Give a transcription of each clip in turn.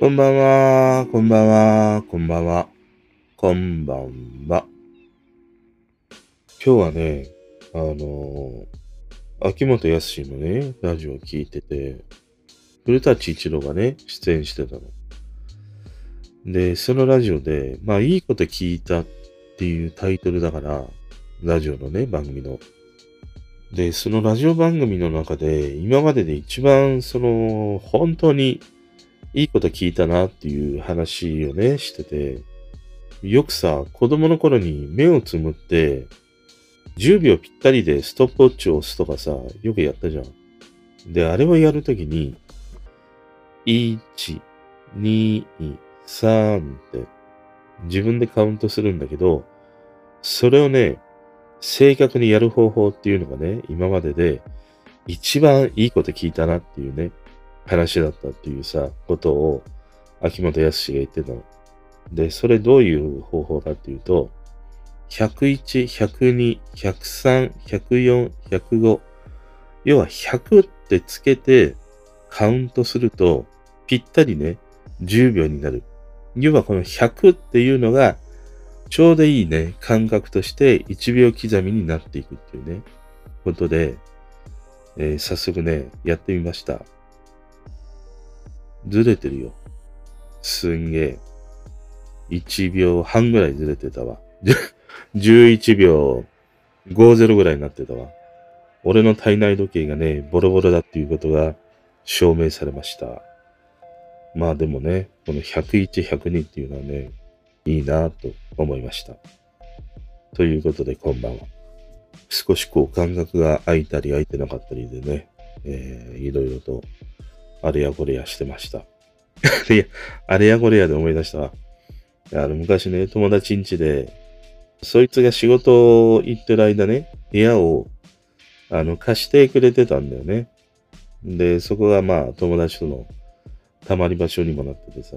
こんばんは、こんばんは、こんばんは、こんばんは。今日はね、あのー、秋元康のね、ラジオを聞いてて、古舘一郎がね、出演してたの。で、そのラジオで、まあ、いいこと聞いたっていうタイトルだから、ラジオのね、番組の。で、そのラジオ番組の中で、今までで一番、その、本当にいいこと聞いたなっていう話をね、してて、よくさ、子供の頃に目をつむって、10秒ぴったりでストップウォッチを押すとかさ、よくやったじゃん。で、あれをやるときに、1、2、3って自分でカウントするんだけど、それをね、正確にやる方法っていうのがね、今までで一番いいこと聞いたなっていうね、話だったっていうさ、ことを秋元康が言ってたの。で、それどういう方法かっていうと、101、102、103、104、105。要は100ってつけてカウントするとぴったりね、10秒になる。要はこの100っていうのがちょうどいいね、感覚として1秒刻みになっていくっていうね、ことで、えー、早速ね、やってみました。ずれてるよ。すんげえ。1秒半ぐらいずれてたわ。11秒50ぐらいになってたわ。俺の体内時計がね、ボロボロだっていうことが証明されました。まあでもね、この101、102っていうのはね、いいなぁと思いました。ということで、こんばんは。少しこう感覚が空いたり空いてなかったりでね、えー、いろいろとあれやこれやしてました。いや、あれやこれやで思い出した。あの、昔ね、友達ん家で、そいつが仕事行ってる間ね、部屋を、あの、貸してくれてたんだよね。で、そこがまあ、友達との溜まり場所にもなっててさ。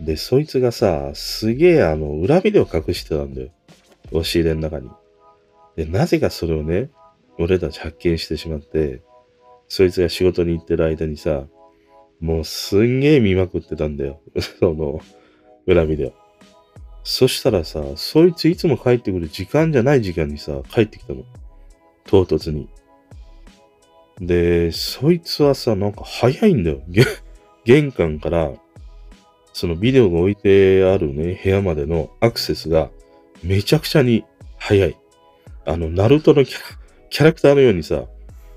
で、そいつがさ、すげえあの、裏ビデオ隠してたんだよ。押し入れの中に。で、なぜかそれをね、俺たち発見してしまって、そいつが仕事に行ってる間にさ、もうすんげえ見まくってたんだよ。その、裏ビデオ。そしたらさ、そいついつも帰ってくる時間じゃない時間にさ、帰ってきたの。唐突に。で、そいつはさ、なんか早いんだよ。玄関から、そのビデオが置いてあるね、部屋までのアクセスがめちゃくちゃに早い。あの、ナルトのキャラクターのようにさ、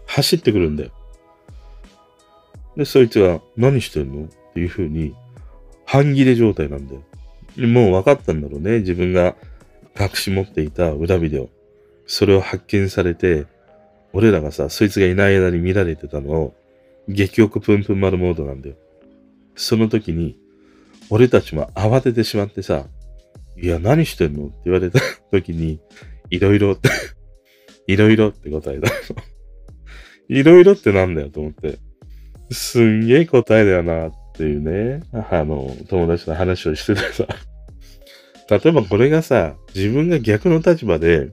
走ってくるんだよ。で、そいつが何してんの？っていう風に、半切れ状態なんだよ。もう分かったんだろうね。自分が隠し持っていた裏ビデオ。それを発見されて、俺らがさ、そいつがいない間に見られてたのを、激億プンプン丸モードなんだよ。その時に、俺たちも慌ててしまってさ、いや、何してんの？って言われた時に、いろいろって、いろいろって答えたの。いろいろってなんだよと思って。すんげえ答えだよなっていうね、あの、友達と話をしててさ。例えばこれがさ、自分が逆の立場で、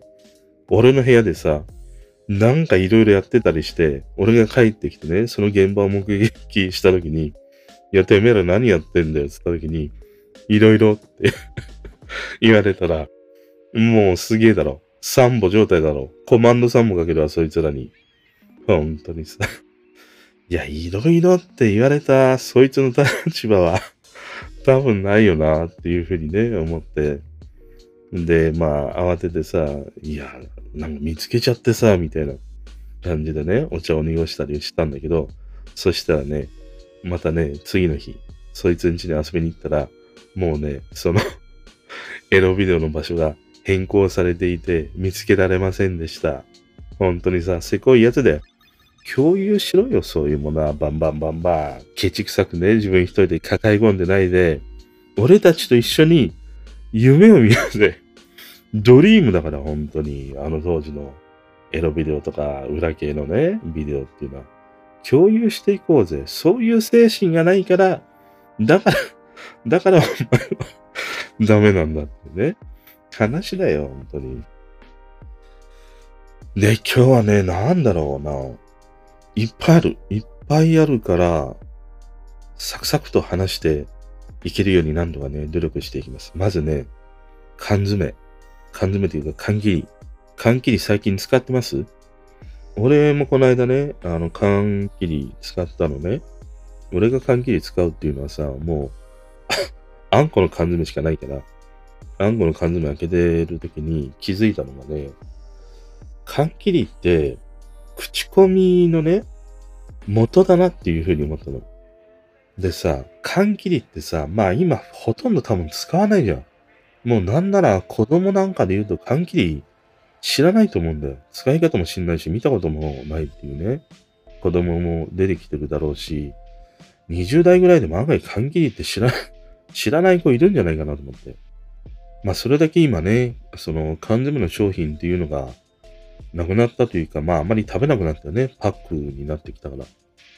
俺の部屋でさ、なんかいろいろやってたりして、俺が帰ってきてね、その現場を目撃したときに、いや、てめえら何やってんだよ、つったときに、いろいろって 言われたら、もうすげえだろ。サンボ状態だろ。コマンドサンボかけるわ、そいつらに。本当にさ。いや、いろいろって言われた、そいつの立場は 多分ないよなっていうふうにね、思って。で、まあ、慌ててさ、いや、なんか見つけちゃってさ、みたいな感じでね、お茶を濁したりしたんだけど、そしたらね、またね、次の日、そいつん家に遊びに行ったら、もうね、その エロビデオの場所が変更されていて、見つけられませんでした。本当にさ、せこいやつだよ。共有しろよ、そういうものは。バンバンバンバン。ケチくさくね、自分一人で抱え込んでないで、俺たちと一緒に夢を見ようぜ。ドリームだから、本当に。あの当時のエロビデオとか、裏系のね、ビデオっていうのは。共有していこうぜ。そういう精神がないから、だから、だからお前はダメなんだってね。話だよ、本当に。で、今日はね、なんだろうな。いっぱいある。いっぱいあるから、サクサクと話していけるように何度かね、努力していきます。まずね、缶詰。缶詰というか缶切り。缶切り最近使ってます？俺もこの間ね、あの、缶切り使ったのね。俺が缶切り使うっていうのはさ、もう あんこの缶詰しかないから、あんこの缶詰開けてる時に気づいたのがね、缶切りって、口コミのね、元だなっていうふうに思ったの。でさ、缶切りってさ、まあ今ほとんど多分使わないじゃん。もうなんなら子供なんかで言うと缶切り知らないと思うんだよ。使い方も知んないし、見たこともないっていうね。子供も出てきてるだろうし、20代ぐらいでも案外缶切りって知ら、知らない子いるんじゃないかなと思って。まあそれだけ今ね、その缶詰の商品っていうのがなくなったというか、まああまり食べなくなったよね、パックになってきたから。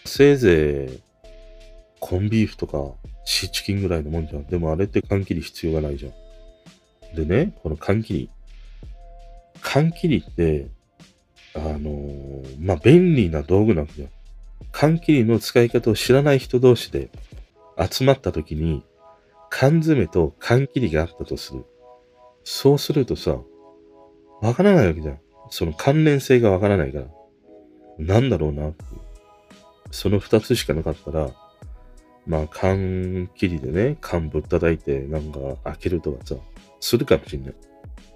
せいぜい、コンビーフとかシーチキンぐらいのもんじゃん。でもあれって缶切り必要がないじゃん。でね、この缶切り。缶切りって、あのー、まあ、便利な道具なんだよ。缶切りの使い方を知らない人同士で集まった時に、缶詰と缶切りがあったとする。そうするとさ、わからないわけじゃん。その関連性がわからないから。なんだろうなって。その二つしかなかったら、まあ、缶切りでね、缶ぶったたいて、なんか開けるとかさ、するかもしんない。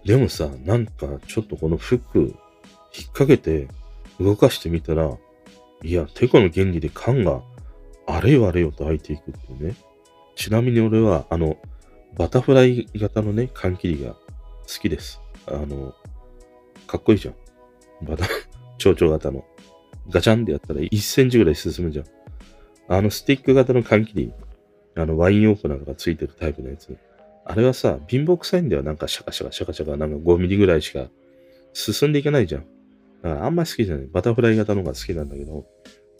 でもさ、なんかちょっとこのフック引っ掛けて動かしてみたら、いや、テコの原理で缶があれよあれよと開いていくっていうね。ちなみに俺は、あの、バタフライ型のね、缶切りが好きです。あの、かっこいいじゃん。バタ、蝶々型の。ガチャンってやったら1センチぐらい進むじゃん。あのスティック型の缶切り、あのワインオープナーとかついてるタイプのやつ。あれはさ、貧乏臭いんだよ。なんかシャカシャカシャカシャカ、なんか5ミリぐらいしか進んでいけないじゃん。だからあんまり好きじゃない。バタフライ型の方が好きなんだけど、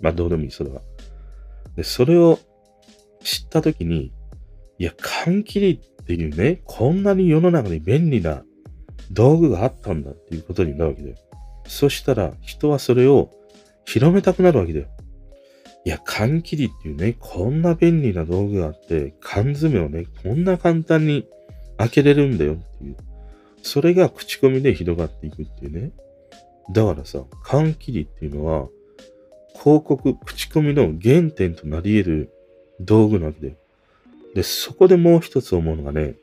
まあどうでもいい、それは。で、それを知ったときに、いや、缶切りっていうね、こんなに世の中に便利な道具があったんだっていうことになるわけだよ。そしたら人はそれを広めたくなるわけだよ。いや、缶切りっていうね、こんな便利な道具があって、缶詰をね、こんな簡単に開けれるんだよっていう。それが口コミで広がっていくっていうね。だからさ、缶切りっていうのは、広告、口コミの原点となり得る道具なわけだよ。で、そこでもう一つ思うのがね、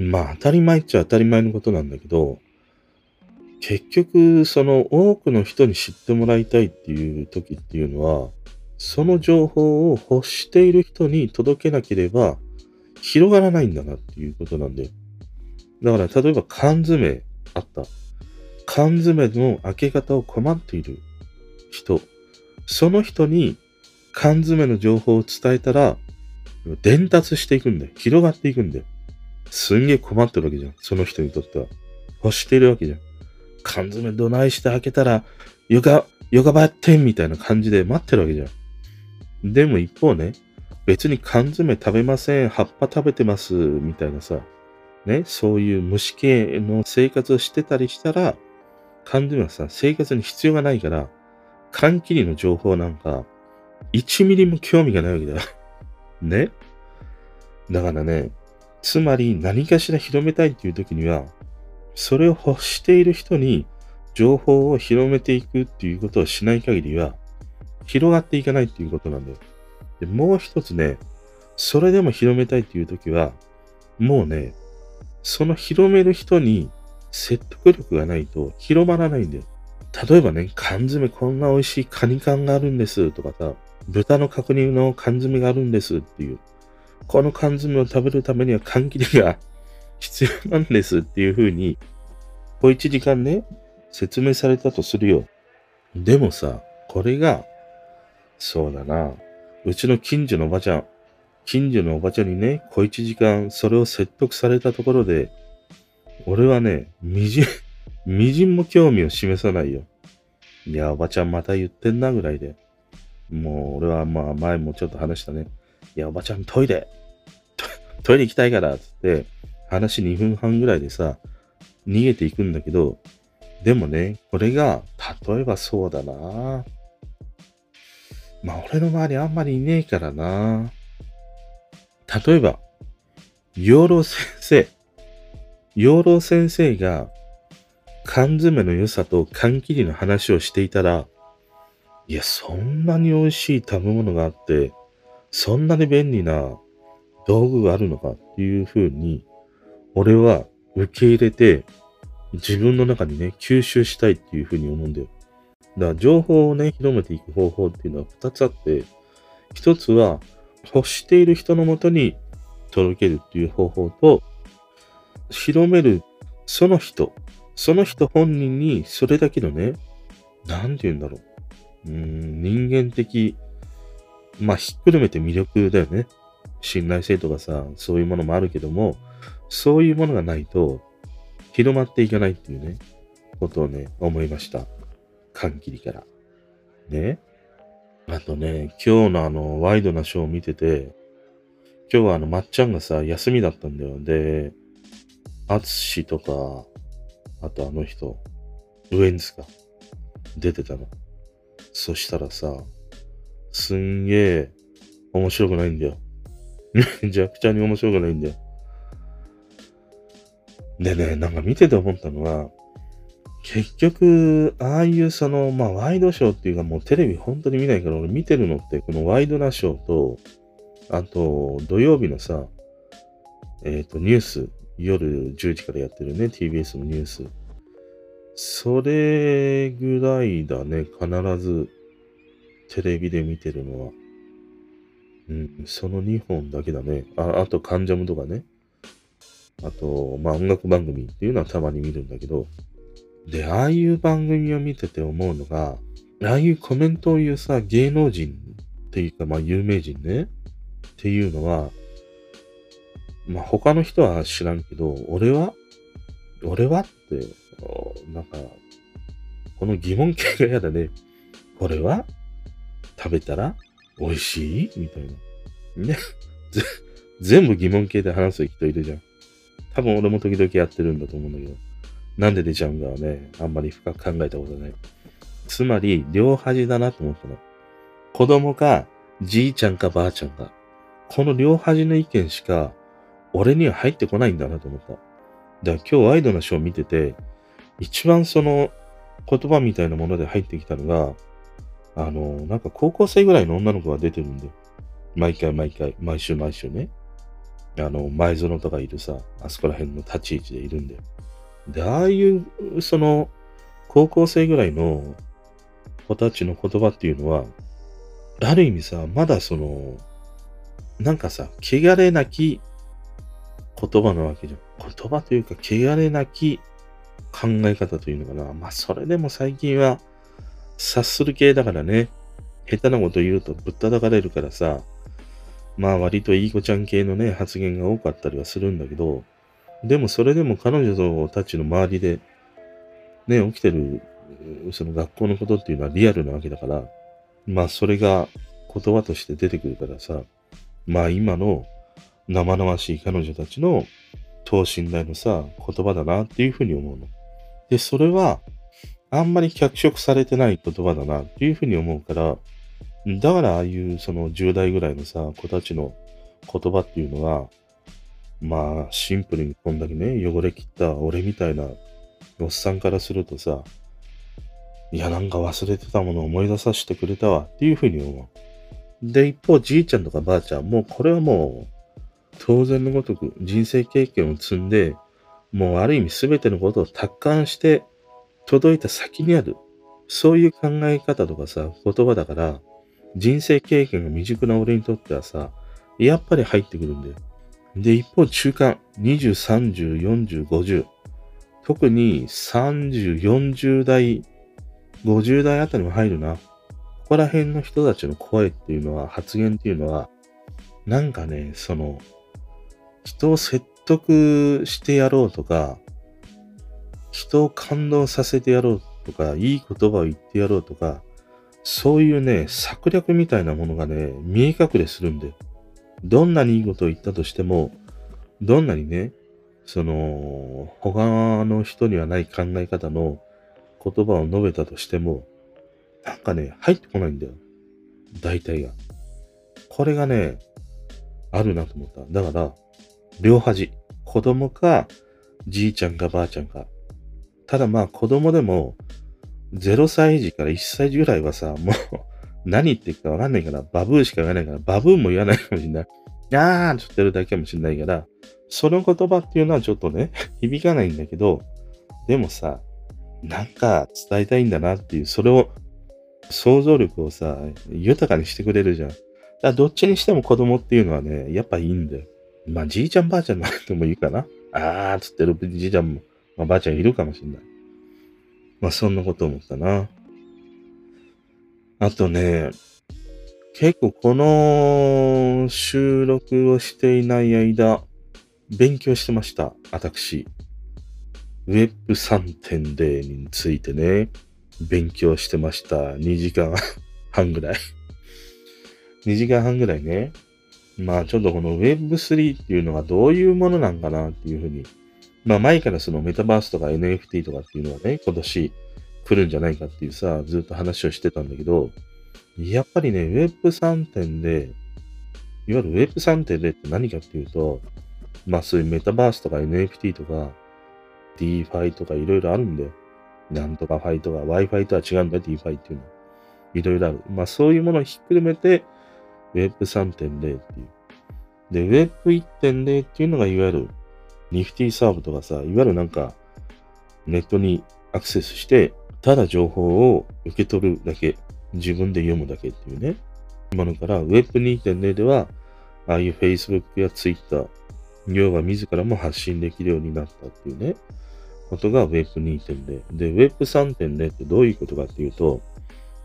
まあ当たり前っちゃ当たり前のことなんだけど、結局、その多くの人に知ってもらいたいっていう時っていうのは、その情報を欲している人に届けなければ広がらないんだなっていうことなんだよ。だから例えば缶詰あった。缶詰の開け方を困っている人。その人に缶詰の情報を伝えたら伝達していくんだよ。広がっていくんだよ。すんげえ困ってるわけじゃん。その人にとっては。欲してるわけじゃん。缶詰どないして開けたら、よか、よかばってんみたいな感じで待ってるわけじゃん。でも一方ね、別に缶詰食べません、葉っぱ食べてます、みたいなさ、ね、そういう虫系の生活をしてたりしたら、缶詰はさ、生活に必要がないから、缶切りの情報なんか、1ミリも興味がないわけだよ。ねだからね、つまり何かしら広めたいっていう時には、それを欲している人に情報を広めていくっていうことをしない限りは、広がっていかないっていうことなんだよ。で、もう一つね、それでも広めたいっていう時は、もうね、その広める人に説得力がないと広まらないんだよ。例えばね、缶詰こんな美味しいカニ缶があるんですとかさ、豚の角煮の缶詰があるんですっていう、この缶詰を食べるためには缶切りが 必要なんですっていう風に、小一時間ね、説明されたとするよ。でもさ、これがそうだな。うちの近所のおばちゃん、近所のおばちゃんにね、小一時間それを説得されたところで、俺はね、みじん、みじんも興味を示さないよ。いや、おばちゃんまた言ってんなぐらいで。もう俺はまあ前もちょっと話したね。いや、おばちゃんトイレ。トイレ行きたいからつって、話2分半ぐらいでさ、逃げていくんだけど、でもね、これが、例えばそうだな。まあ、俺の周りあんまりいねえからな。例えば、養老先生、養老先生が缶詰の良さと缶切りの話をしていたら、いや、そんなに美味しい食べ物があって、そんなに便利な道具があるのかっていうふうに、俺は受け入れて、自分の中にね、吸収したいっていうふうに思うんだよ。だから情報をね、広めていく方法っていうのは二つあって、一つは欲している人のもとに届けるっていう方法と、広めるその人、その人本人にそれだけのね、なんて言うんだろう。うん、人間的、まあ、ひっくるめて魅力だよね。信頼性とかさ、そういうものもあるけども、そういうものがないと、広まっていかないっていうね、ことをね、思いました。缶切りから。ね。あとね、今日のあの、ワイドなショーを見てて、今日はあの、まっちゃんがさ、休みだったんだよ。で、アツシとか、あとあの人、ウエンズか、出てたの。そしたらさ、すんげえ面白くないんだよ。めちゃくちゃに面白くないんだよ。でね、なんか見てて思ったのは、結局、ああいうその、まあ、ワイドショーっていうかもうテレビ本当に見ないから俺見てるのって、このワイドなショーと、あと、土曜日のさ、えっ、ー、と、ニュース、夜10時からやってるね、TBS のニュース。それぐらいだね、必ずテレビで見てるのは。うん、その2本だけだね。あ、あと、カンジャムとかね。あと、まあ音楽番組っていうのはたまに見るんだけど、で、ああいう番組を見てて思うのが、ああいうコメントを言うさ、芸能人っていうか、まあ有名人ね、っていうのは、まあ他の人は知らんけど、俺は俺はって、なんか、この疑問形が嫌だね。これは食べたら美味しい？みたいな。ね。全部疑問形で話す人いるじゃん。多分俺も時々やってるんだと思うんだけど。なんで出ちゃうんだろうね。あんまり深く考えたことない。つまり、両端だなと思ったの。子供か、じいちゃんかばあちゃんか。この両端の意見しか、俺には入ってこないんだなと思った。だから今日ワイドなショー見てて、一番その言葉みたいなもので入ってきたのが、あの、なんか高校生ぐらいの女の子が出てるんで、毎回毎回、毎週毎週ね。あの、前園とかいるさ、あそこら辺の立ち位置でいるんで。で、ああいう、その、高校生ぐらいの子たちの言葉っていうのは、ある意味さ、まだその、なんかさ、汚れなき言葉なわけじゃん。言葉というか、汚れなき考え方というのかな。まあ、それでも最近は、察する系だからね、下手なこと言うとぶったたかれるからさ、まあ割といい子ちゃん系のね、発言が多かったりはするんだけど、でもそれでも彼女たちの周りで、ね、起きてる、その学校のことっていうのはリアルなわけだから、まあそれが言葉として出てくるからさ、まあ今の生々しい彼女たちの等身大のさ、言葉だなっていうふうに思うの。で、それは、あんまり脚色されてない言葉だなっていうふうに思うから、だからああいうその10代ぐらいのさ、子たちの言葉っていうのは、まあ、シンプルにこんだけね、汚れ切った俺みたいなおっさんからするとさ、いや、なんか忘れてたものを思い出させてくれたわっていうふうに思う。で、一方、じいちゃんとかばあちゃん、もうこれはもう、当然のごとく人生経験を積んで、もうある意味全てのことを達観して届いた先にある、そういう考え方とかさ、言葉だから、人生経験が未熟な俺にとってはさ、やっぱり入ってくるんだよ。で、一方、中間、20、30、40、50。特に30、40代、50代あたりも入るな。ここら辺の人たちの声っていうのは、発言っていうのは、なんかね、その、人を説得してやろうとか、人を感動させてやろうとか、いい言葉を言ってやろうとか、そういうね、策略みたいなものがね、見え隠れするんで。どんなにいいことを言ったとしても、どんなにね、その、他の人にはない考え方の言葉を述べたとしても、なんかね、入ってこないんだよ。大体が。これがね、あるなと思った。だから、両端。子供か、じいちゃんかばあちゃんか。ただまあ子供でも、0歳児から1歳児ぐらいはさ、もう何言ってるかわかんないから、バブーしか言わないから、バブーも言わないかもしれない。あーって言ってるだけかもしれないから、その言葉っていうのはちょっとね、響かないんだけど、でもさ、なんか伝えたいんだなっていう、それを、想像力をさ、豊かにしてくれるじゃん。だからどっちにしても子供っていうのはね、やっぱいいんだよ。まあ、じいちゃんばあちゃんなんてもいいかな。あーっつってるじいちゃんも、まあ、ばあちゃんいるかもしんない。まあ、そんなこと思ったな。あとね、結構この収録をしていない間、勉強してました。私。Web3.0 についてね、勉強してました。2時間 半ぐらい2時間半ぐらいね。まあちょっとこの Web3 っていうのがどういうものなんかなっていうふうに。まあ前からそのメタバースとか NFT とかっていうのはね、今年来るんじゃないかっていうさ、ずっと話をしてたんだけど、やっぱりね、Web3.0、いわゆる Web3.0 って何かっていうと、まあそういうメタバースとか NFT とか DeFi とかいろいろあるんだよ。なんとかファイとか Wi-Fi とは違うんだよ、DeFi っていうのは。いろいろある。まあそういうものをひっくるめて Web3.0 っていう。で、Web1.0 っていうのがいわゆる Nifty サーブとかさ、いわゆるなんかネットにアクセスして、ただ情報を受け取るだけ、自分で読むだけっていうね。今のから Web2.0 では、ああいう Facebook や Twitter、要は自らも発信できるようになったっていうね、ことが Web2.0。で、Web3.0 ってどういうことかっていうと、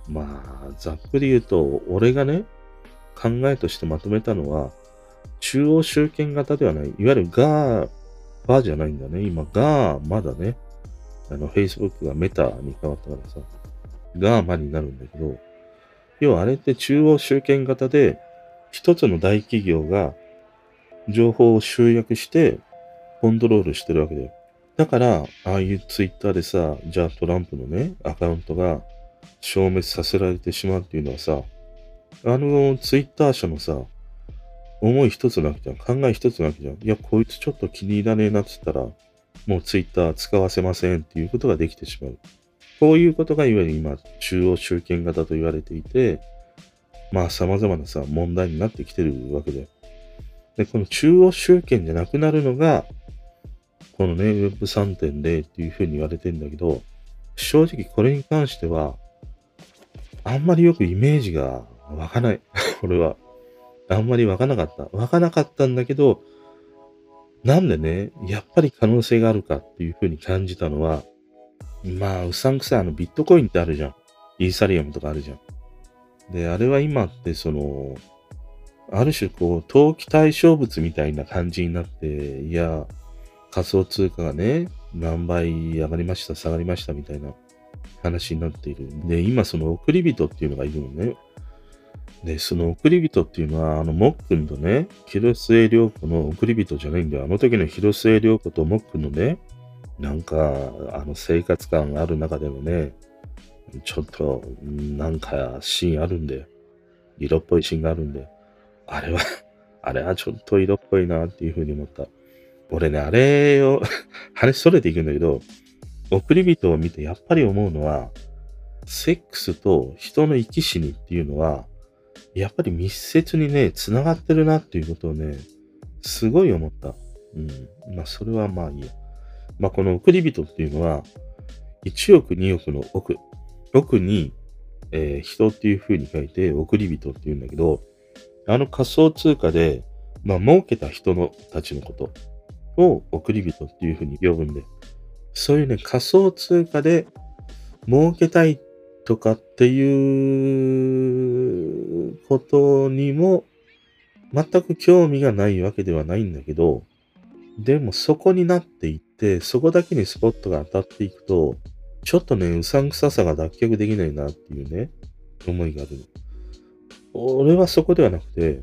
まあ、ざっくり言うと、俺がね、考えとしてまとめたのは、中央集権型ではない。いわゆるガー、バーじゃないんだね。今、ガー、まだね。あの、Facebook がメタに変わったからさ、ガーマになるんだけど、要はあれって中央集権型で、一つの大企業が情報を集約してコントロールしてるわけだよ。だから、ああいうツイッターでさ、じゃあトランプのね、アカウントが消滅させられてしまうっていうのはさ、あのツイッター社のさ、思い一つなわけじゃん。考え一つなわけじゃん。いや、こいつちょっと気に入らねえなって言ったら、もうツイッター使わせませんっていうことができてしまう。こういうことがいわゆる今、中央集権型と言われていて、まあ様々なさ、問題になってきてるわけだよ。で、この中央集権じゃなくなるのが、このね、Web3.0 っていうふうに言われてんだけど、正直これに関しては、あんまりよくイメージが湧かない。俺は。あんまり湧かなかった。湧かなかったんだけど、なんでね、やっぱり可能性があるかっていうふうに感じたのは、まあ、うさんくさいあのビットコインってあるじゃん。イーサリアムとかあるじゃん。で、あれは今ってその、ある種こう、投機対象物みたいな感じになって、いや、仮想通貨がね、何倍上がりました、下がりましたみたいな話になっている。で、今その送り人っていうのがいるのね。で、その送り人っていうのは、あの、もっくんとね、広末涼子の送り人じゃないんだよ。あの時の広末涼子ともっくんのね、なんか、あの、生活感がある中でのね、ちょっと、なんか、シーンあるんで、色っぽいシーンがあるんで、あれは あれはちょっと色っぽいなっていうふうに思った。俺ね、あれを 話それていくんだけど、送り人を見てやっぱり思うのは、セックスと人の生き死にっていうのは、やっぱり密接にね、繋がってるなっていうことをね、すごい思った。うん。まあ、それはまあいいや。まあ、この送り人っていうのは、1億、2億の億。億に、えー、人っていう風に書いて、送り人っていうんだけど、あの仮想通貨で、まあ、儲けた人のたちのことを送り人っていう風に呼ぶんで、そういうね、仮想通貨で儲けたいとかっていうことにも全く興味がないわけではないんだけど、でもそこになっていって、そこだけにスポットが当たっていくと、ちょっとね、うさんくささが脱却できないなっていうね、思いがある。俺はそこではなくて、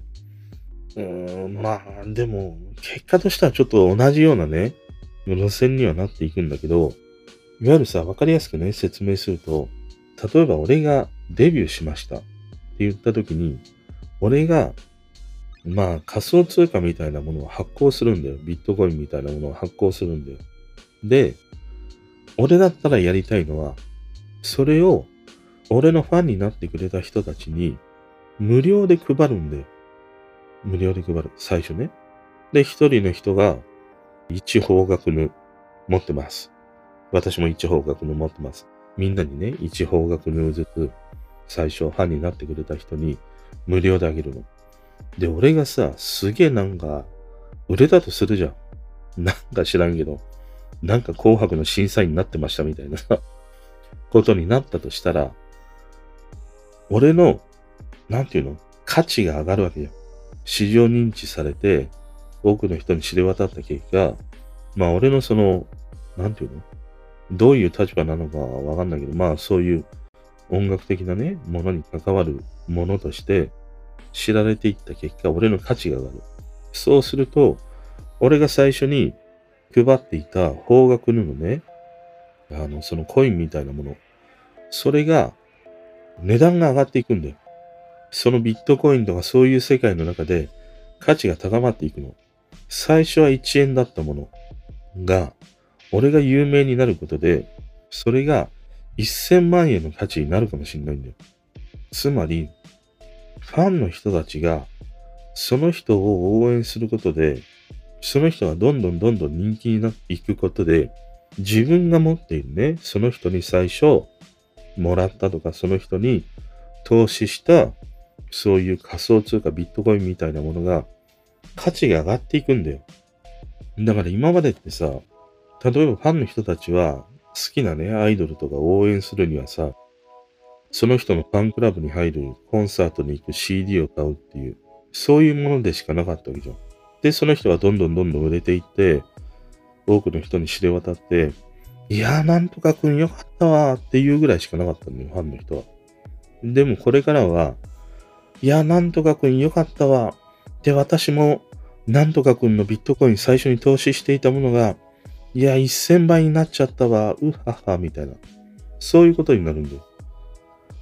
うーん、まあ、でも、結果としてはちょっと同じようなね、路線にはなっていくんだけど、いわゆるさ、わかりやすくね、説明すると、例えば俺がデビューしました言った時に、俺がまあ仮想通貨みたいなものを発行するんだよ。ビットコインみたいなものを発行するんだよ。で、俺だったらやりたいのは、それを俺のファンになってくれた人たちに無料で配るんだよ。無料で配る。最初ね。で、一人の人が一方角の持ってます。私も一方角の持ってます。みんなにね、一方角のずつ最初ファンになってくれた人に無料であげるの。で、俺がさ、すげえなんか、売れたとするじゃん。なんか知らんけど、なんか紅白の審査員になってましたみたいな、ことになったとしたら、俺の、なんていうの価値が上がるわけよ。市場認知されて、多くの人に知れ渡った結果、まあ俺のその、なんていうのどういう立場なのかわかんないけど、まあそういう音楽的なね、ものに関わるものとして知られていった結果、俺の価値が上がる。そうすると、俺が最初に配っていた方角布ね、あの、そのコインみたいなもの、それが値段が上がっていくんだよ。そのビットコインとかそういう世界の中で価値が高まっていくの。最初は1円だったものが、俺が有名になることで、それが1000万円の価値になるかもしれないんだよ。つまり、ファンの人たちが、その人を応援することで、その人がどんどんどんどん人気になっていくことで、自分が持っているね、その人に最初、もらったとか、その人に投資した、そういう仮想通貨、ビットコインみたいなものが、価値が上がっていくんだよ。だから今までってさ、例えばファンの人たちは、好きなね、アイドルとか応援するにはさ、その人のファンクラブに入る、コンサートに行く CD を買うっていう、そういうものでしかなかったわけじゃん。で、その人はどんどんどんどん売れていって、多くの人に知れ渡って、いやー、なんとかくんよかったわーっていうぐらいしかなかったんだよ、ファンの人は。でもこれからは、いやー、なんとかくんよかったわ。で、私も、なんとかくんのビットコイン最初に投資していたものが、いや、1000倍になっちゃったわ、うはは、みたいな。そういうことになるんだよ。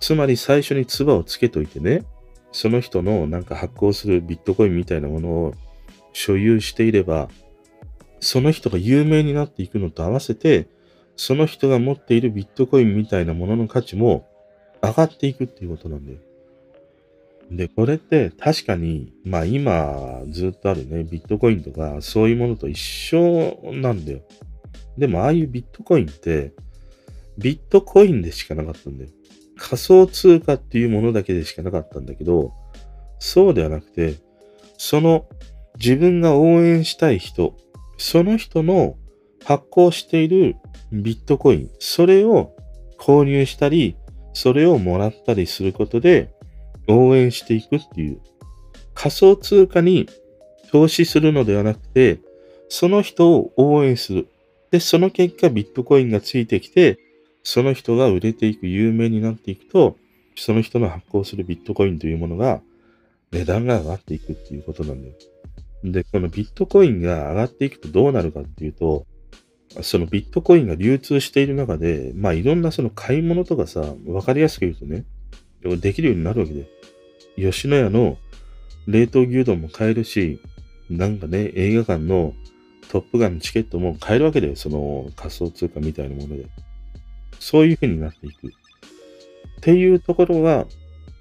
つまり最初に唾をつけといてね、その人のなんか発行するビットコインみたいなものを所有していれば、その人が有名になっていくのと合わせて、その人が持っているビットコインみたいなものの価値も上がっていくっていうことなんだよ。で、これって確かに、まあ今ずっとあるね、ビットコインとかそういうものと一緒なんだよ。でもああいうビットコインって、ビットコインでしかなかったんだよ。仮想通貨っていうものだけでしかなかったんだけど、そうではなくて、その自分が応援したい人、その人の発行しているビットコイン、それを購入したり、それをもらったりすることで応援していくっていう仮想通貨に投資するのではなくて、その人を応援する。で、その結果ビットコインがついてきて、その人が売れていく、有名になっていくと、その人の発行するビットコインというものが値段が上がっていくっていうことなんだよ。で、このビットコインが上がっていくとどうなるかっていうと、そのビットコインが流通している中で、まあいろんなその買い物とかさ、わかりやすく言うとね、できるようになるわけで。吉野家の冷凍牛丼も買えるし、なんかね、映画館のトップガンのチケットも買えるわけだよ。その仮想通貨みたいなもので。そういう風になっていく。っていうところが、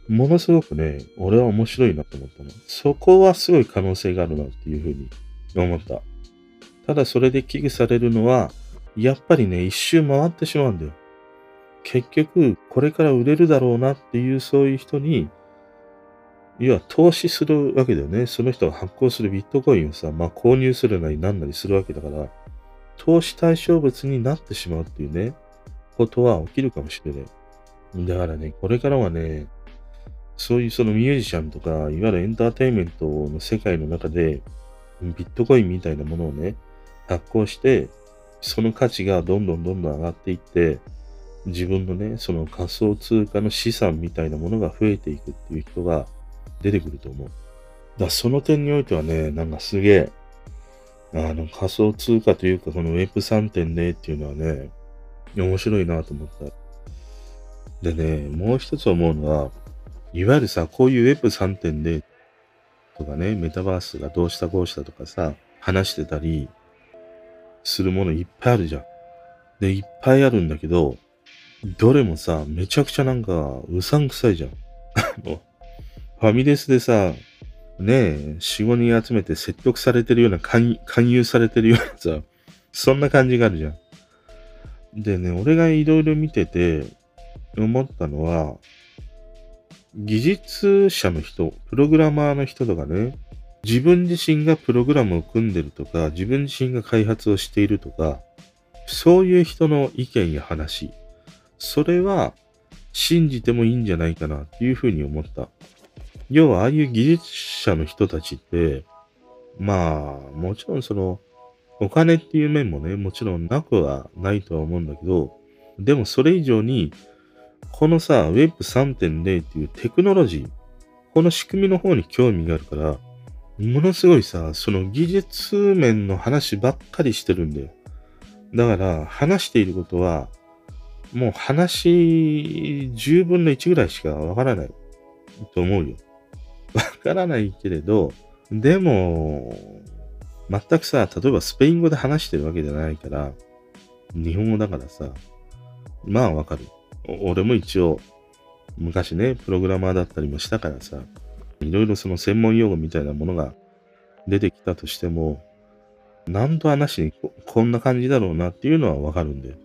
ものすごくね、俺は面白いなと思ったの。そこはすごい可能性があるなっていう風に思った。ただそれで危惧されるのは、やっぱりね、一周回ってしまうんだよ。結局、これから売れるだろうなっていうそういう人に、要は投資するわけだよね。その人が発行するビットコインをさ、まあ購入するなりなんなりするわけだから、投資対象物になってしまうっていうね、ことは起きるかもしれない。だからね、これからはね、そういうそのミュージシャンとか、いわゆるエンターテインメントの世界の中で、ビットコインみたいなものをね、発行して、その価値がどんどんどんどん上がっていって、自分のね、その仮想通貨の資産みたいなものが増えていくっていう人が出てくると思う。だその点においてはね、なんかすげえ、あの仮想通貨というかこの Web3.0 っていうのはね、面白いなと思った。でね、もう一つ思うのは、いわゆるさ、こういう Web3.0、とかね、メタバースがどうしたこうしたとかさ、話してたりするものいっぱいあるじゃん。で、いっぱいあるんだけど、どれもさ、めちゃくちゃなんか、うさんくさいじゃん。ファミレスでさ、ねえ、4、5人集めて説得されてるような勧、誘されてるようなさ、そんな感じがあるじゃん。でね、俺がいろいろ見てて思ったのは、技術者の人、プログラマーの人とかね、自分自身がプログラムを組んでるとか、自分自身が開発をしているとか、そういう人の意見や話、それは信じてもいいんじゃないかなっていうふうに思った。要は、ああいう技術者の人たちって、まあ、もちろんその、お金っていう面もね、もちろんなくはないとは思うんだけど、でもそれ以上に、このさ、Web3.0 っていうテクノロジー、この仕組みの方に興味があるから、ものすごいさ、その技術面の話ばっかりしてるんだよ。だから、話していることは、もう話10分の1ぐらいしかわからないと思うよ。わからないけれど、でも、全くさ、例えばスペイン語で話してるわけじゃないから、日本語だからさ、まあわかる。俺も一応、昔ね、プログラマーだったりもしたからさ、いろいろその専門用語みたいなものが出てきたとしても、なんと話にこんな感じだろうなっていうのはわかるんだよ。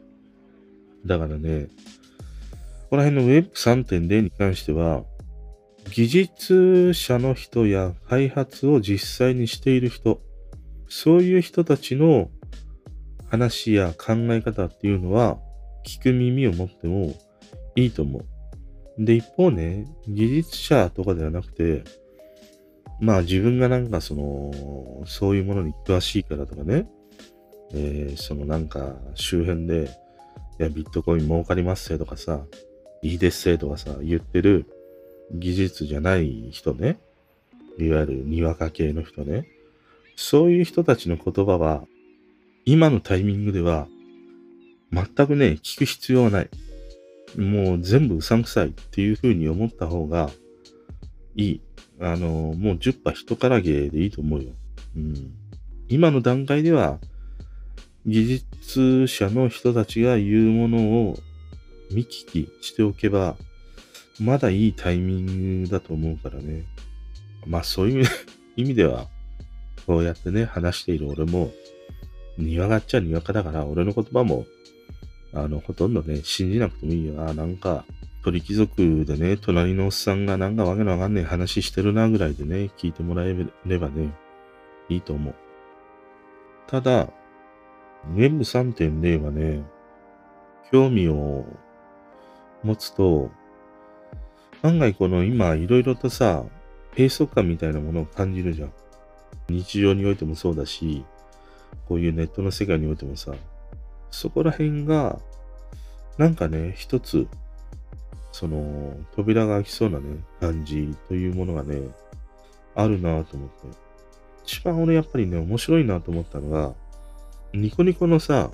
だからね、ここら辺の Web3.0 に関しては、技術者の人や開発を実際にしている人、そういう人たちの話や考え方っていうのは、聞く耳を持ってもいいと思う。で、一方ね、技術者とかではなくて、まあ自分がなんかその、そういうものに詳しいからとかね、えー、そのなんか周辺で、いや、ビットコイン儲かりますせとかさ、いいですせとかさ、言ってる技術じゃない人ね、いわゆるにわか系の人ね、そういう人たちの言葉は、今のタイミングでは、全くね、聞く必要はない。もう全部うさんくさいっていう風に思った方がいい。あの、もう10波人からげでいいと思うよ。うん。今の段階では、技術者の人たちが言うものを見聞きしておけば、まだいいタイミングだと思うからね。まあそういう 意味では、こうやってね、話している俺も、にわかっちゃにわかだから、俺の言葉も、あの、ほとんどね、信じなくてもいいよ。あ、なんか、鳥貴族でね、隣のおっさんがなんかわけのわかんない話してるなぐらいでね、聞いてもらえればね、いいと思う。ただ、Web3.0 はね、興味を持つと、案外この今いろいろとさ、閉塞感みたいなものを感じるじゃん。日常においてもそうだし、こういうネットの世界においてもさ、そこら辺が、なんかね、一つ、その、扉が開きそうなね、感じというものがね、あるなと思って。一番俺やっぱりね、面白いなと思ったのが、ニコニコのさ、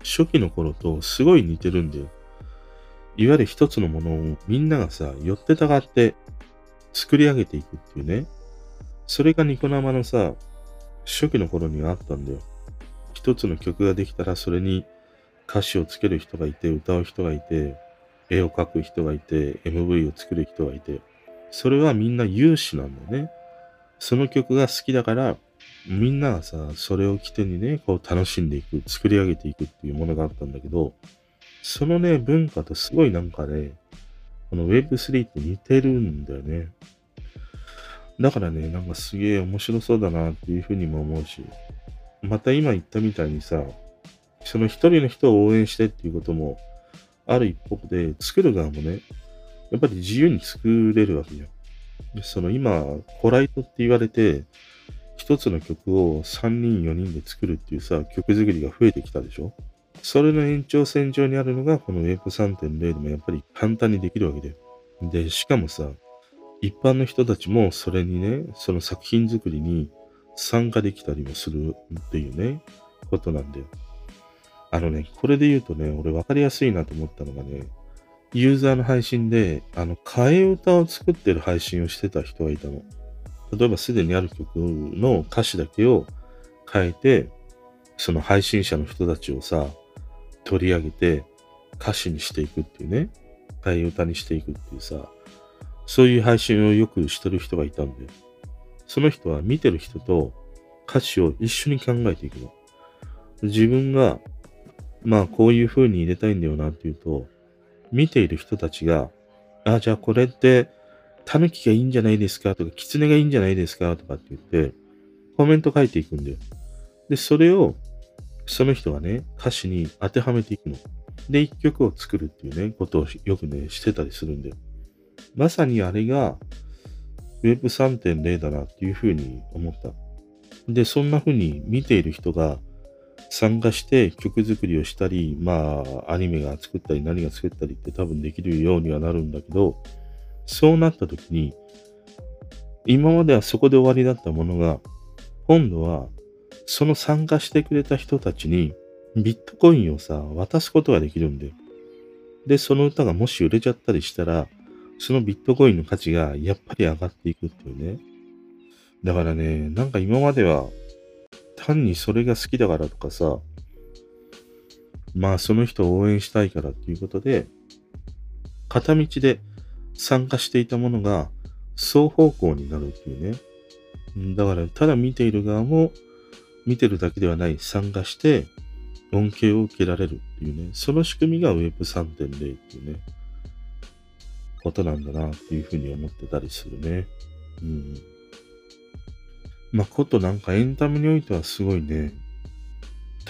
初期の頃とすごい似てるんだよ。いわゆる一つのものをみんながさ、寄ってたがって作り上げていくっていうね。それがニコ生のさ、初期の頃にはあったんだよ。一つの曲ができたらそれに歌詞をつける人がいて、歌う人がいて、絵を描く人がいて、MV を作る人がいて、それはみんな有志なんだよね。その曲が好きだから、みんながさ、それを起点にね、こう楽しんでいく、作り上げていくっていうものがあったんだけど、そのね、文化とすごいなんかね、この Web3 って似てるんだよね。だからね、なんかすげえ面白そうだなっていうふうにも思うし、また今言ったみたいにさ、その一人の人を応援してっていうこともある一方で、作る側もね、やっぱり自由に作れるわけじゃん。その今、コライトって言われて、一つの曲を3人、4人で作るっていうさ、曲作りが増えてきたでしょそれの延長線上にあるのが、この Web3.0 でもやっぱり簡単にできるわけだよ。で、しかもさ、一般の人たちもそれにね、その作品作りに参加できたりもするっていうね、ことなんだよ。あのね、これで言うとね、俺分かりやすいなと思ったのがね、ユーザーの配信で、あの、替え歌を作ってる配信をしてた人がいたの。例えばすでにある曲の歌詞だけを変えて、その配信者の人たちをさ、取り上げて歌詞にしていくっていうね、替え歌にしていくっていうさ、そういう配信をよくしてる人がいたんで、その人は見てる人と歌詞を一緒に考えていくの。自分が、まあこういう風に入れたいんだよなっていうと、見ている人たちが、あ、じゃあこれって、タヌキがいいんじゃないですかとか、キツネがいいんじゃないですかとかって言って、コメント書いていくんだよ。で、それを、その人がね、歌詞に当てはめていくの。で、一曲を作るっていうね、ことをよくね、してたりするんだよ。まさにあれが Web3.0 だなっていうふうに思った。で、そんなふうに見ている人が参加して曲作りをしたり、まあ、アニメが作ったり何が作ったりって多分できるようにはなるんだけど、そうなった時に、今まではそこで終わりだったものが、今度はその参加してくれた人たちにビットコインをさ、渡すことができるんだよ。で、その歌がもし売れちゃったりしたら、そのビットコインの価値がやっぱり上がっていくっていうね。だからね、なんか今までは単にそれが好きだからとかさ、まあその人を応援したいからっていうことで、片道で参加していたものが双方向になるっていうね。だからただ見ている側も見てるだけではない参加して恩恵を受けられるっていうね。その仕組みが Web3.0 っていうね。ことなんだなっていうふうに思ってたりするね。うん。まあ、ことなんかエンタメにおいてはすごいね、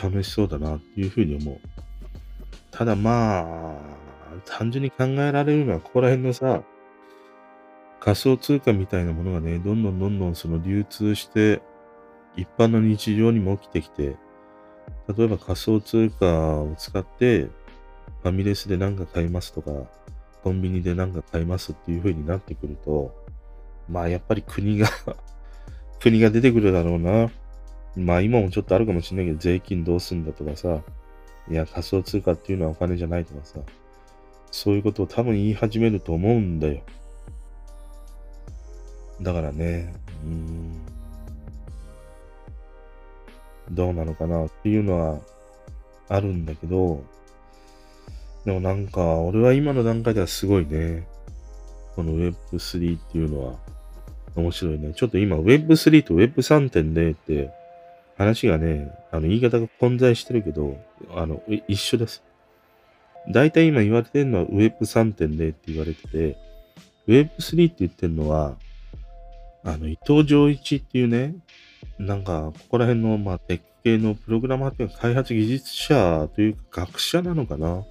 楽しそうだなっていうふうに思う。ただまあ、単純に考えられるのはここら辺のさ、仮想通貨みたいなものがね、どんどんどんどんその流通して、一般の日常にも起きてきて、例えば仮想通貨を使って、ファミレスで何か買いますとか、コンビニで何か買いますっていう風になってくると、まあやっぱり国が 国が出てくるだろうな。まあ今もちょっとあるかもしれないけど、税金どうすんだとかさ、いや仮想通貨っていうのはお金じゃないとかさ、そういうことを多分言い始めると思うんだよ。だからね、うーん、どうなのかなっていうのはあるんだけど、でもなんか、俺は今の段階ではすごいね。この Web3 っていうのは面白いね。ちょっと今 Web3 と Web3.0 って話がね、あの言い方が混在してるけど、あの、一緒です。大体今言われてるのは Web3.0 って言われてて、Web3 って言ってるのは、あの、伊藤浄一っていうね、なんか、ここら辺の、まあ、テック系のプログラマーっていうか、開発技術者というか、学者なのかな？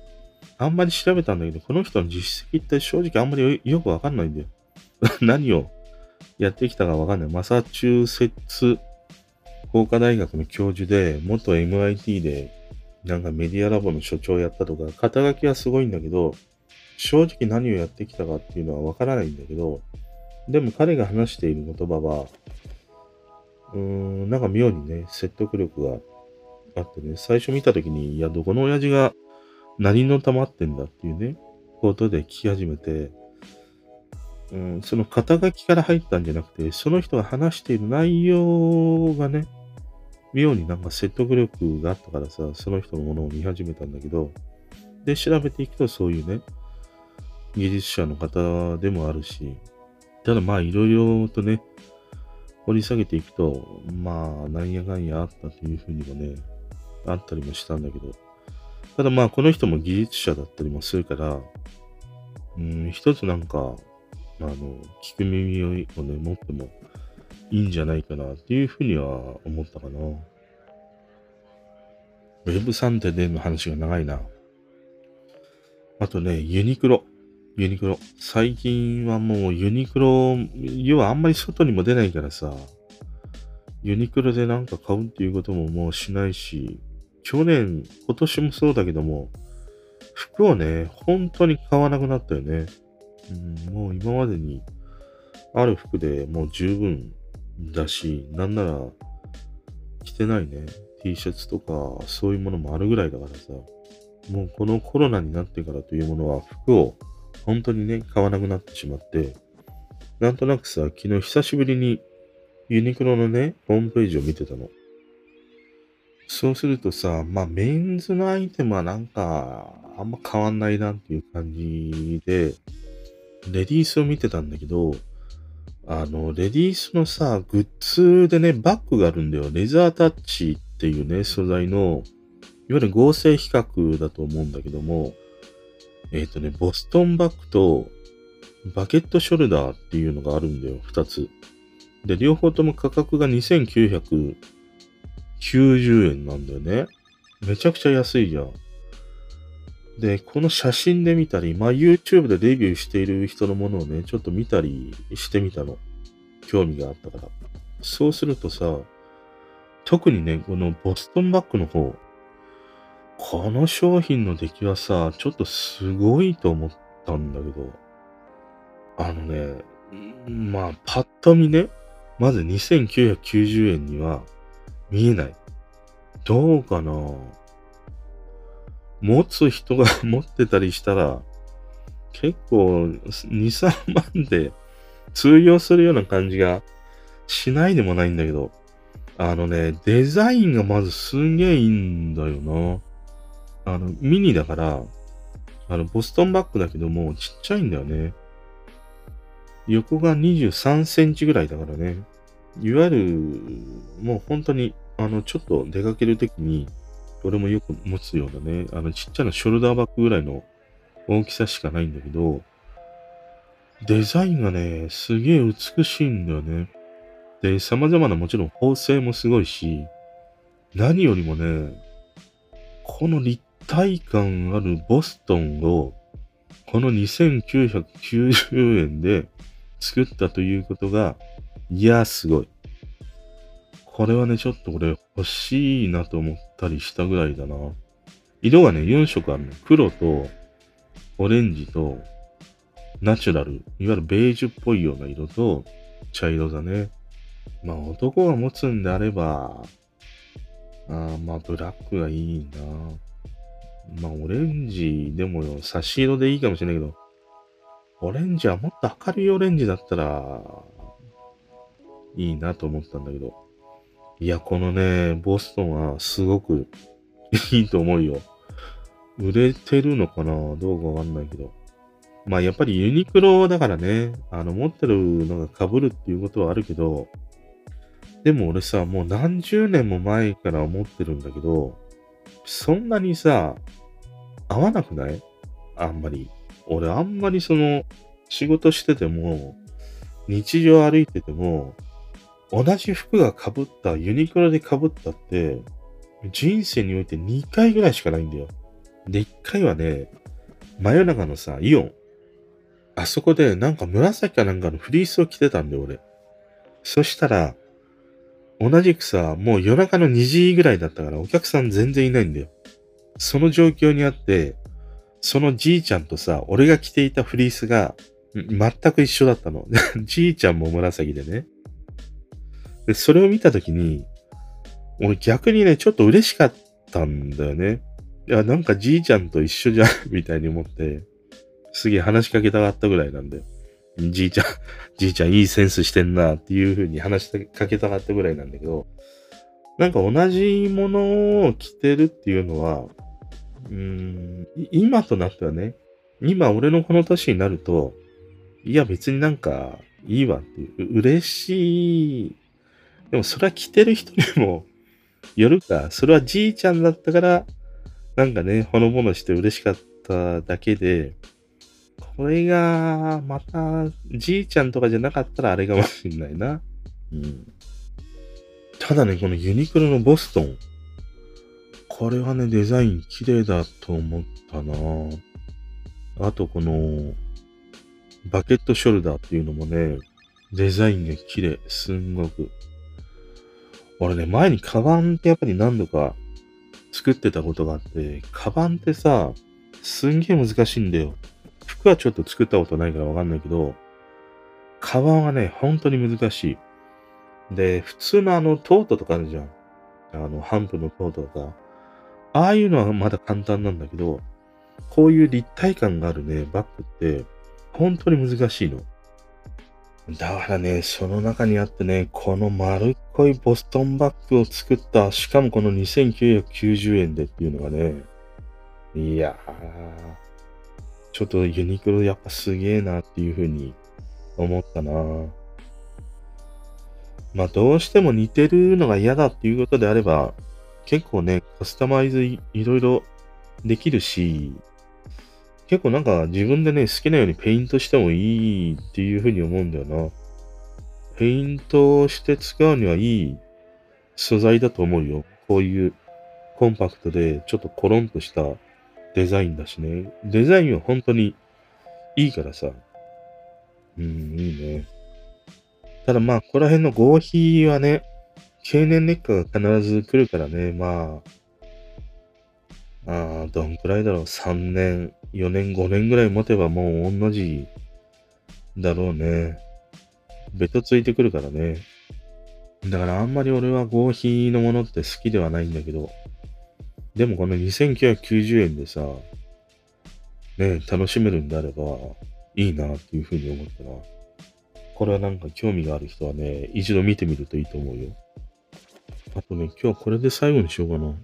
あんまり調べたんだけど、この人の実績って正直あんまりよくわかんないんだよ。何をやってきたかわかんない。マサチューセッツ工科大学の教授で、元 MIT で、なんかメディアラボの所長やったとか、肩書きはすごいんだけど、正直何をやってきたかっていうのはわからないんだけど、でも彼が話している言葉は、うーん、なんか妙にね、説得力があってね、最初見たときに、いや、どこの親父が何の溜まってんだっていうね、ことで聞き始めて、うん、その肩書きから入ったんじゃなくて、その人が話している内容がね、妙になんか説得力があったからさ、その人のものを見始めたんだけど、で、調べていくとそういうね、技術者の方でもあるし、ただまあいろいろとね、掘り下げていくと、まあ、なんやかんやあったというふうにもね、あったりもしたんだけど、ただまあ、この人も技術者だったりもするから、うん、一つなんか、あの、聞く耳をね、持ってもいいんじゃないかなっていうふうには思ったかな。Web3.0 の話が長いな。あとね、ユニクロ。ユニクロ。最近はもうユニクロ、要はあんまり外にも出ないからさ、ユニクロでなんか買うっていうことももうしないし、去年、今年もそうだけども、服をね、本当に買わなくなったよね。うん、もう今までにある服でもう十分だし、なんなら着てないね、T シャツとかそういうものもあるぐらいだからさ、もうこのコロナになってからというものは服を本当にね、買わなくなってしまって、なんとなくさ、昨日久しぶりにユニクロのね、ホームページを見てたの。そうするとさ、まあ、メンズのアイテムはなんか、あんま変わんないなっていう感じで、レディースを見てたんだけど、あの、レディースのさ、グッズでね、バッグがあるんだよ。レザータッチっていうね、素材の、いわゆる合成比較だと思うんだけども、えっ、ー、とね、ボストンバッグとバケットショルダーっていうのがあるんだよ、二つ。で、両方とも価格が2990円なんだよね。めちゃくちゃ安いじゃん。で、この写真で見たり、まあ YouTube でレビューしている人のものをね、ちょっと見たりしてみたの。興味があったから。そうするとさ、特にね、このボストンバッグの方、この商品の出来はさ、ちょっとすごいと思ったんだけど、あのね、まあ、パッと見ね、まず2990円には見えない。どうかな持つ人が 持ってたりしたら、結構2、3万で通用するような感じがしないでもないんだけど、あのね、デザインがまずすんげえいいんだよな。あの、ミニだから、あの、ボストンバッグだけども、ちっちゃいんだよね。横が23センチぐらいだからね。いわゆる、もう本当に、あの、ちょっと出かけるときに、俺もよく持つようなね、あの、ちっちゃなショルダーバッグぐらいの大きさしかないんだけど、デザインがね、すげえ美しいんだよね。で、様々なもちろん縫製もすごいし、何よりもね、この立体感あるボストンを、この2990円で作ったということが、いや、すごい。これはね、ちょっと俺欲しいなと思ったりしたぐらいだな。色がね、4色あるの。黒と、オレンジと、ナチュラル。いわゆるベージュっぽいような色と、茶色だね。まあ、男が持つんであれば、あまあ、ブラックがいいな。まあ、オレンジでもよ、差し色でいいかもしれないけど、オレンジはもっと明るいオレンジだったら、いいなと思ったんだけど。いや、このね、ボストンはすごく いいと思うよ。売れてるのかなどうかわかんないけど。まあやっぱりユニクロだからね、あの持ってるのが被るっていうことはあるけど、でも俺さ、もう何十年も前から思ってるんだけど、そんなにさ、合わなくない？あんまり。俺あんまりその、仕事してても、日常歩いてても、同じ服が被った、ユニクロで被ったって、人生において2回ぐらいしかないんだよ。で、1回はね、真夜中のさ、イオン。あそこでなんか紫かなんかのフリースを着てたんだよ、俺。そしたら、同じくさ、もう夜中の2時ぐらいだったからお客さん全然いないんだよ。その状況にあって、そのじいちゃんとさ、俺が着ていたフリースが全く一緒だったの。じいちゃんも紫でね。で、それを見たときに、俺逆にね、ちょっと嬉しかったんだよね。いや、なんかじいちゃんと一緒じゃん、みたいに思って、すげえ話しかけたかったぐらいなんだよ。じいちゃん、じいちゃんいいセンスしてんなっていう風に話しかけたかったぐらいなんだけど、なんか同じものを着てるっていうのは、うん、今となってはね、今俺のこの年になると、いや別になんかいいわっていう、嬉しい。でもそれは着てる人にもよるか、それはじいちゃんだったから、なんかね、ほのぼのして嬉しかっただけで、これが、また、じいちゃんとかじゃなかったらあれかもしんないな。うん。ただね、このユニクロのボストン。これはね、デザイン綺麗だと思ったなあと、この、バケットショルダーっていうのもね、デザインが綺麗。すんごく。俺ね、前にカバンってやっぱり何度か作ってたことがあって、カバンってさ、すんげえ難しいんだよ。服はちょっと作ったことないからわかんないけど、カバンはね、本当に難しい。で、普通のあのトートとかあるじゃん。あの、ハンプのトートとか。ああいうのはまだ簡単なんだけど、こういう立体感があるね、バッグって、本当に難しいの。だからね、その中にあってね、この丸っこいボストンバッグを作った、しかもこの2990円でっていうのがね、いやー、ちょっとユニクロやっぱすげえなっていうふうに思ったなまあどうしても似てるのが嫌だっていうことであれば、結構ね、カスタマイズいろいろできるし、結構なんか自分でね、好きなようにペイントしてもいいっていうふうに思うんだよな。ペイントして使うにはいい素材だと思うよ。こういうコンパクトでちょっとコロンとしたデザインだしね。デザインは本当にいいからさ。うん、いいね。ただまあ、ここら辺の合皮はね、経年劣化が必ず来るからね、まあ、ああ、どんくらいだろう。3年、4年、5年ぐらい持てばもう同じだろうね。ベトついてくるからね。だからあんまり俺は合皮のものって好きではないんだけど、でもこの2990円でさ、ね、楽しめるんであれば、いいなっていうふうに思ったな。これはなんか興味がある人はね、一度見てみるといいと思うよ。あとね、今日これで最後にしようかな。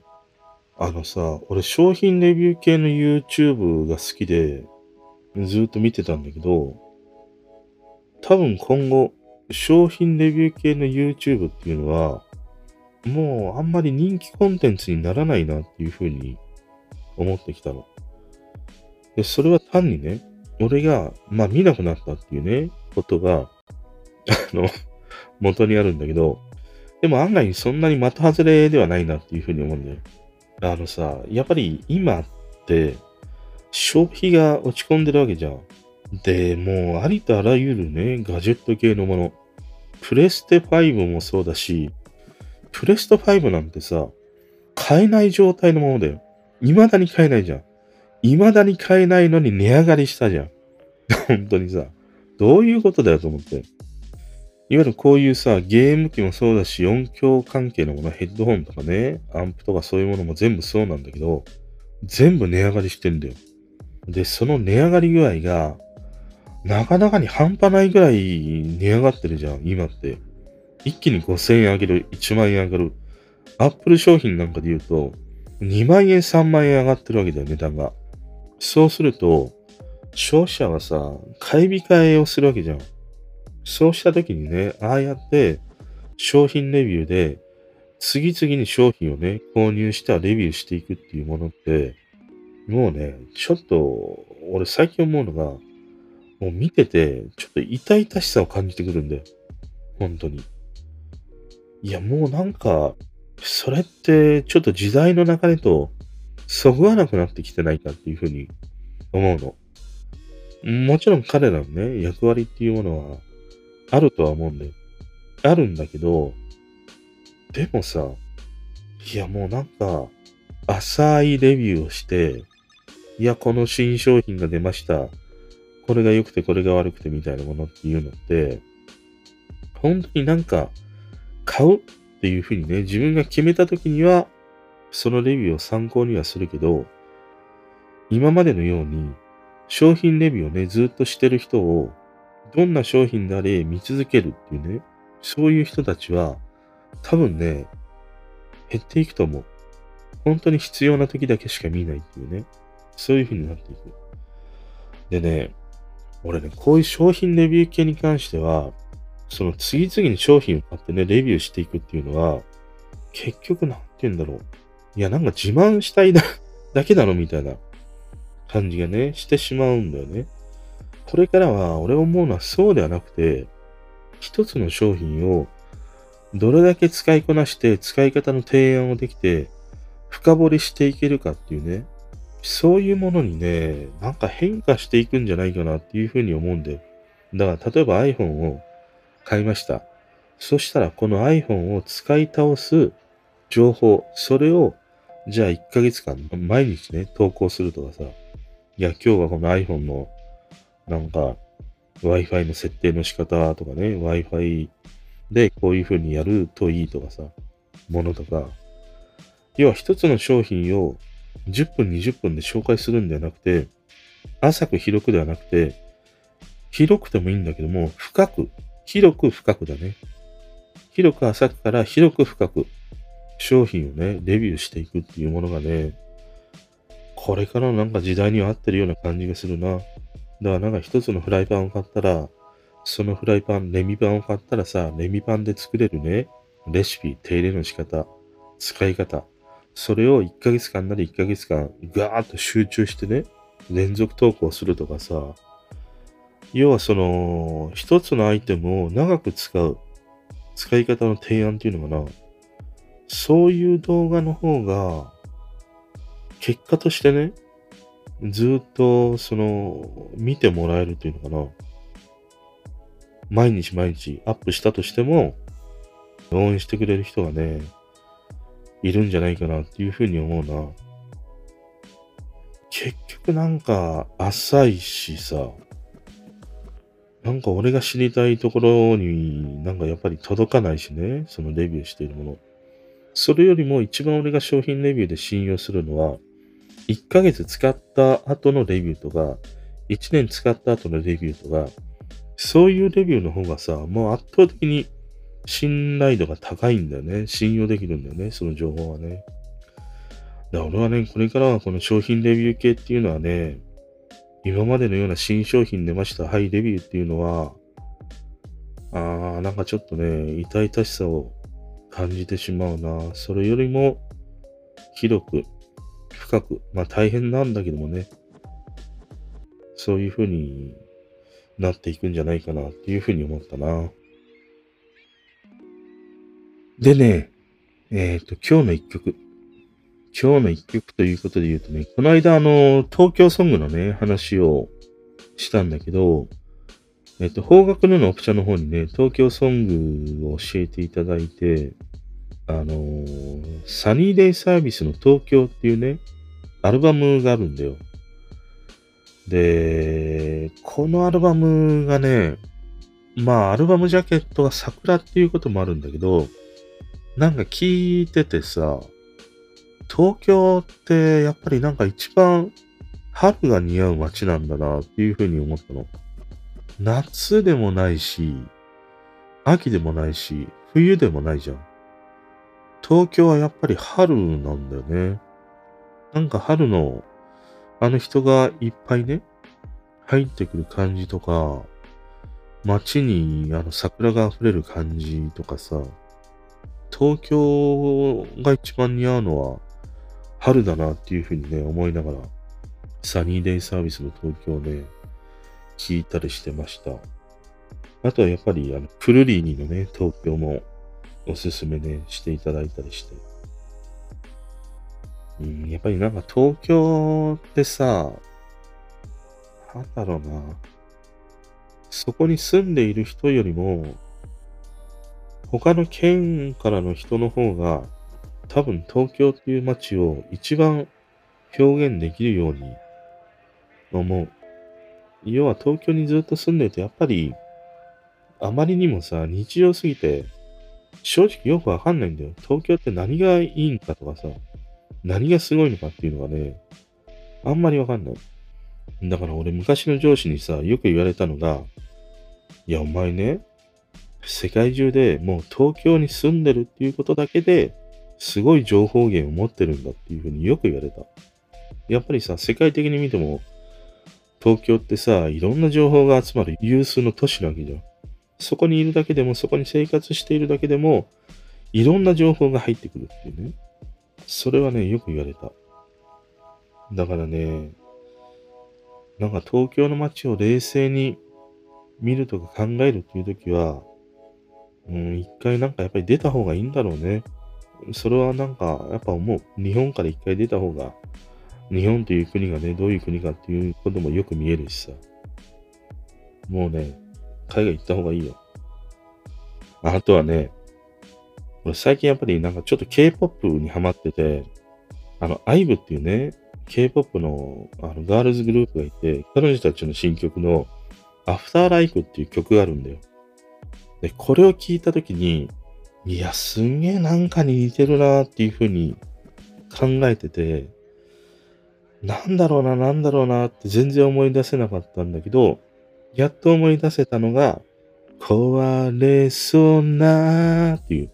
あのさ、俺商品レビュー系の YouTube が好きで、ずっと見てたんだけど、多分今後、商品レビュー系の YouTube っていうのは、もうあんまり人気コンテンツにならないなっていうふうに思ってきたの。で、それは単にね、俺が、まあ見なくなったっていうね、ことが、あの、元にあるんだけど、でも案外そんなに的外れではないなっていうふうに思うんだよ。あのさ、やっぱり今って消費が落ち込んでるわけじゃん。で、もうありとあらゆるね、ガジェット系のもの。プレステ5もそうだし、プレスト5なんてさ、買えない状態のものだよ。未だに買えないじゃん。未だに買えないのに値上がりしたじゃん。本当にさ、どういうことだよと思って。いわゆるこういうさ、ゲーム機もそうだし、音響関係のもの、ヘッドホンとかね、アンプとかそういうものも全部そうなんだけど、全部値上がりしてんだよ。で、その値上がり具合が、なかなかに半端ないぐらい値上がってるじゃん、今って。一気に5000円上げる、1万円上がる。アップル商品なんかで言うと、2万円、3万円上がってるわけだよ、値段が。そうすると、消費者はさ、買い控えをするわけじゃん。そうした時にね、ああやって商品レビューで、次々に商品をね、購入したレビューしていくっていうものって、もうね、ちょっと、俺最近思うのが、もう見てて、ちょっと痛々しさを感じてくるんだよ。本当に。いや、もうなんか、それってちょっと時代の流れとそぐわなくなってきてないかっていうふうに思うの。もちろん彼らのね、役割っていうものはあるとは思うんだよ。あるんだけど、でもさ、いやもうなんか、浅いレビューをして、いや、この新商品が出ました。これが良くてこれが悪くてみたいなものっていうのって、本当になんか、買うっていうふうにね、自分が決めた時には、そのレビューを参考にはするけど、今までのように商品レビューをね、ずっとしてる人を、どんな商品であれ見続けるっていうね、そういう人たちは、多分ね、減っていくと思う。本当に必要な時だけしか見ないっていうね、そういう風になっていく。でね、俺ね、こういう商品レビュー系に関しては、その次々に商品を買ってね、レビューしていくっていうのは、結局なんて言うんだろう。いや、なんか自慢したいだ だけだろみたいな感じがね、してしまうんだよね。これからは俺思うのはそうではなくて、一つの商品をどれだけ使いこなして使い方の提案をできて深掘りしていけるかっていうね、そういうものにね、なんか変化していくんじゃないかなっていうふうに思うんだよ。だから例えば iPhone を買いました。そしたらこの iPhone を使い倒す情報、それをじゃあ1ヶ月間毎日ね、投稿するとかさ、いや今日はこの iPhone のなんか Wi-Fi の設定の仕方とかね、Wi-Fi でこういう風にやるといいとかさ、ものとか、要は一つの商品を10分20分で紹介するんではなくて、浅く広くではなくて、広くてもいいんだけども、深く広く深くだね。広く浅くから広く深く商品をね、レビューしていくっていうものがね、これからのなんか時代には合ってるような感じがするな。だからなんか一つのフライパンを買ったら、そのフライパン、レミパンを買ったらさ、レミパンで作れるね、レシピ、手入れの仕方、使い方、それを1ヶ月間なり1ヶ月間、ガーッと集中してね、連続投稿するとかさ、要はその、一つのアイテムを長く使う、使い方の提案っていうのかな。そういう動画の方が、結果としてね、ずっと、その、見てもらえるっていうのかな。毎日毎日アップしたとしても、応援してくれる人がね、いるんじゃないかなっていうふうに思うな。結局なんか浅いしさ、なんか俺が知りたいところになんかやっぱり届かないしね、そのレビューしているもの。それよりも一番俺が商品レビューで信用するのは、1ヶ月使った後のレビューとか、1年使った後のレビューとか、そういうレビューの方がさ、もう圧倒的に信頼度が高いんだよね。信用できるんだよね、その情報はね。だから俺はね、これからはこの商品レビュー系っていうのはね、今までのような新商品出ました、はい、レビューっていうのは、あー、なんかちょっとね、痛々しさを感じてしまうな。それよりも、広く、深く、まあ大変なんだけどもね、そういう風になっていくんじゃないかなっていう風に思ったな。でね、えっ、ー、と、今日の一曲。今日の一曲ということで言うとね、この間あの、東京ソングのね、話をしたんだけど、えっ、ー、と、方角ののオプションの方にね、東京ソングを教えていただいて、あのー、サニーデイサービスの東京っていうね、アルバムがあるんだよ。で、このアルバムがね、まあ、アルバムジャケットが桜っていうこともあるんだけど、なんか聞いててさ、東京ってやっぱりなんか一番春が似合う街なんだなっていうふうに思ったの。夏でもないし、秋でもないし、冬でもないじゃん。東京はやっぱり春なんだよね。なんか春のあの人がいっぱいね、入ってくる感じとか、街にあの桜が溢れる感じとかさ、東京が一番似合うのは春だなっていうふうにね、思いながら、サニーデイサービスの東京ね、聞いたりしてました。あとはやっぱり、あの、プルリーニのね、東京もおすすめね、していただいたりして。うん、やっぱりなんか東京ってさ、なんだろうな。そこに住んでいる人よりも、他の県からの人の方が、多分東京っていう街を一番表現できるように思う。要は東京にずっと住んでて、やっぱり、あまりにもさ、日常すぎて、正直よくわかんないんだよ。東京って何がいいんかとかさ、何がすごいのかっていうのがね、あんまりわかんない。だから俺昔の上司にさ、よく言われたのが、いや、お前ね、世界中でもう東京に住んでるっていうことだけで、すごい情報源を持ってるんだっていうふうによく言われた。やっぱりさ、世界的に見ても、東京ってさ、いろんな情報が集まる有数の都市なわけじゃん。そこにいるだけでも、そこに生活しているだけでも、いろんな情報が入ってくるっていうね。それはね、よく言われた。だからね、なんか東京の街を冷静に見るとか考えるっていう時は、うん、一回なんかやっぱり出た方がいいんだろうね。それはなんかやっぱ思う。日本から一回出た方が、日本という国がね、どういう国かっていうこともよく見えるしさ。もうね、海外行った方がいいよ。あとはね、俺最近やっぱりなんかちょっと K-POP にハマってて、あの、IVE っていうね、K-POP のあのガールズグループがいて、彼女たちの新曲のアフターライフっていう曲があるんだよ。で、これを聞いたときに、いや、すんげえなんかに似てるなっていうふうに考えてて、なんだろうな、なんだろうなって全然思い出せなかったんだけど、やっと思い出せたのが、壊れそうなっていう。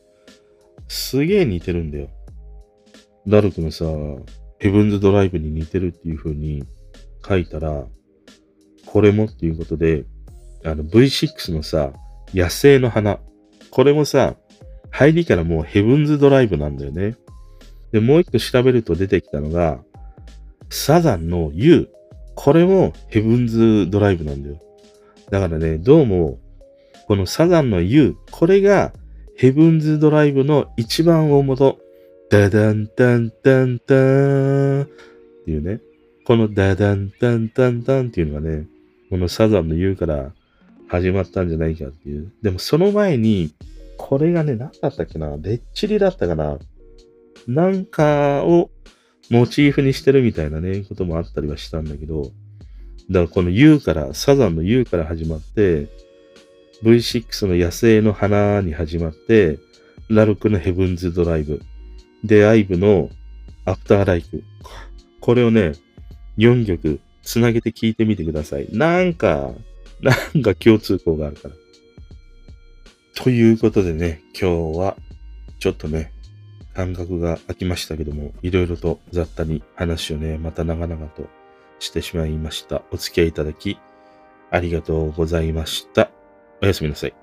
すげえ似てるんだよ。ダルクのさ、ヘブンズドライブに似てるっていう風に書いたら、これもっていうことで、あの V6 のさ、野生の花。これもさ、入りからもうヘブンズドライブなんだよね。で、もう一個調べると出てきたのが、サザンの U。これもヘブンズドライブなんだよ。だからね、どうも、このサザンの U、これがヘブンズドライブの一番大元。ダダンタンタンタンっていうね。このダダンタンタンタンっていうのがね、このサザンの U から始まったんじゃないかっていう。でもその前に、これがね、何だったっけなレッチリだったかななんかをモチーフにしてるみたいなね、こともあったりはしたんだけど、だからこの U から、サザンの U から始まって、V6 の野生の花に始まって、ラルクのヘブンズドライブ、で、アイブのアフターライフ。これをね、4曲つなげて聴いてみてください。なんか、なんか共通項があるから。ということでね、今日はちょっとね、感覚が空きましたけども、いろいろと雑多に話をね、また長々としてしまいました。お付き合いいただき、ありがとうございました。おやすみなさい。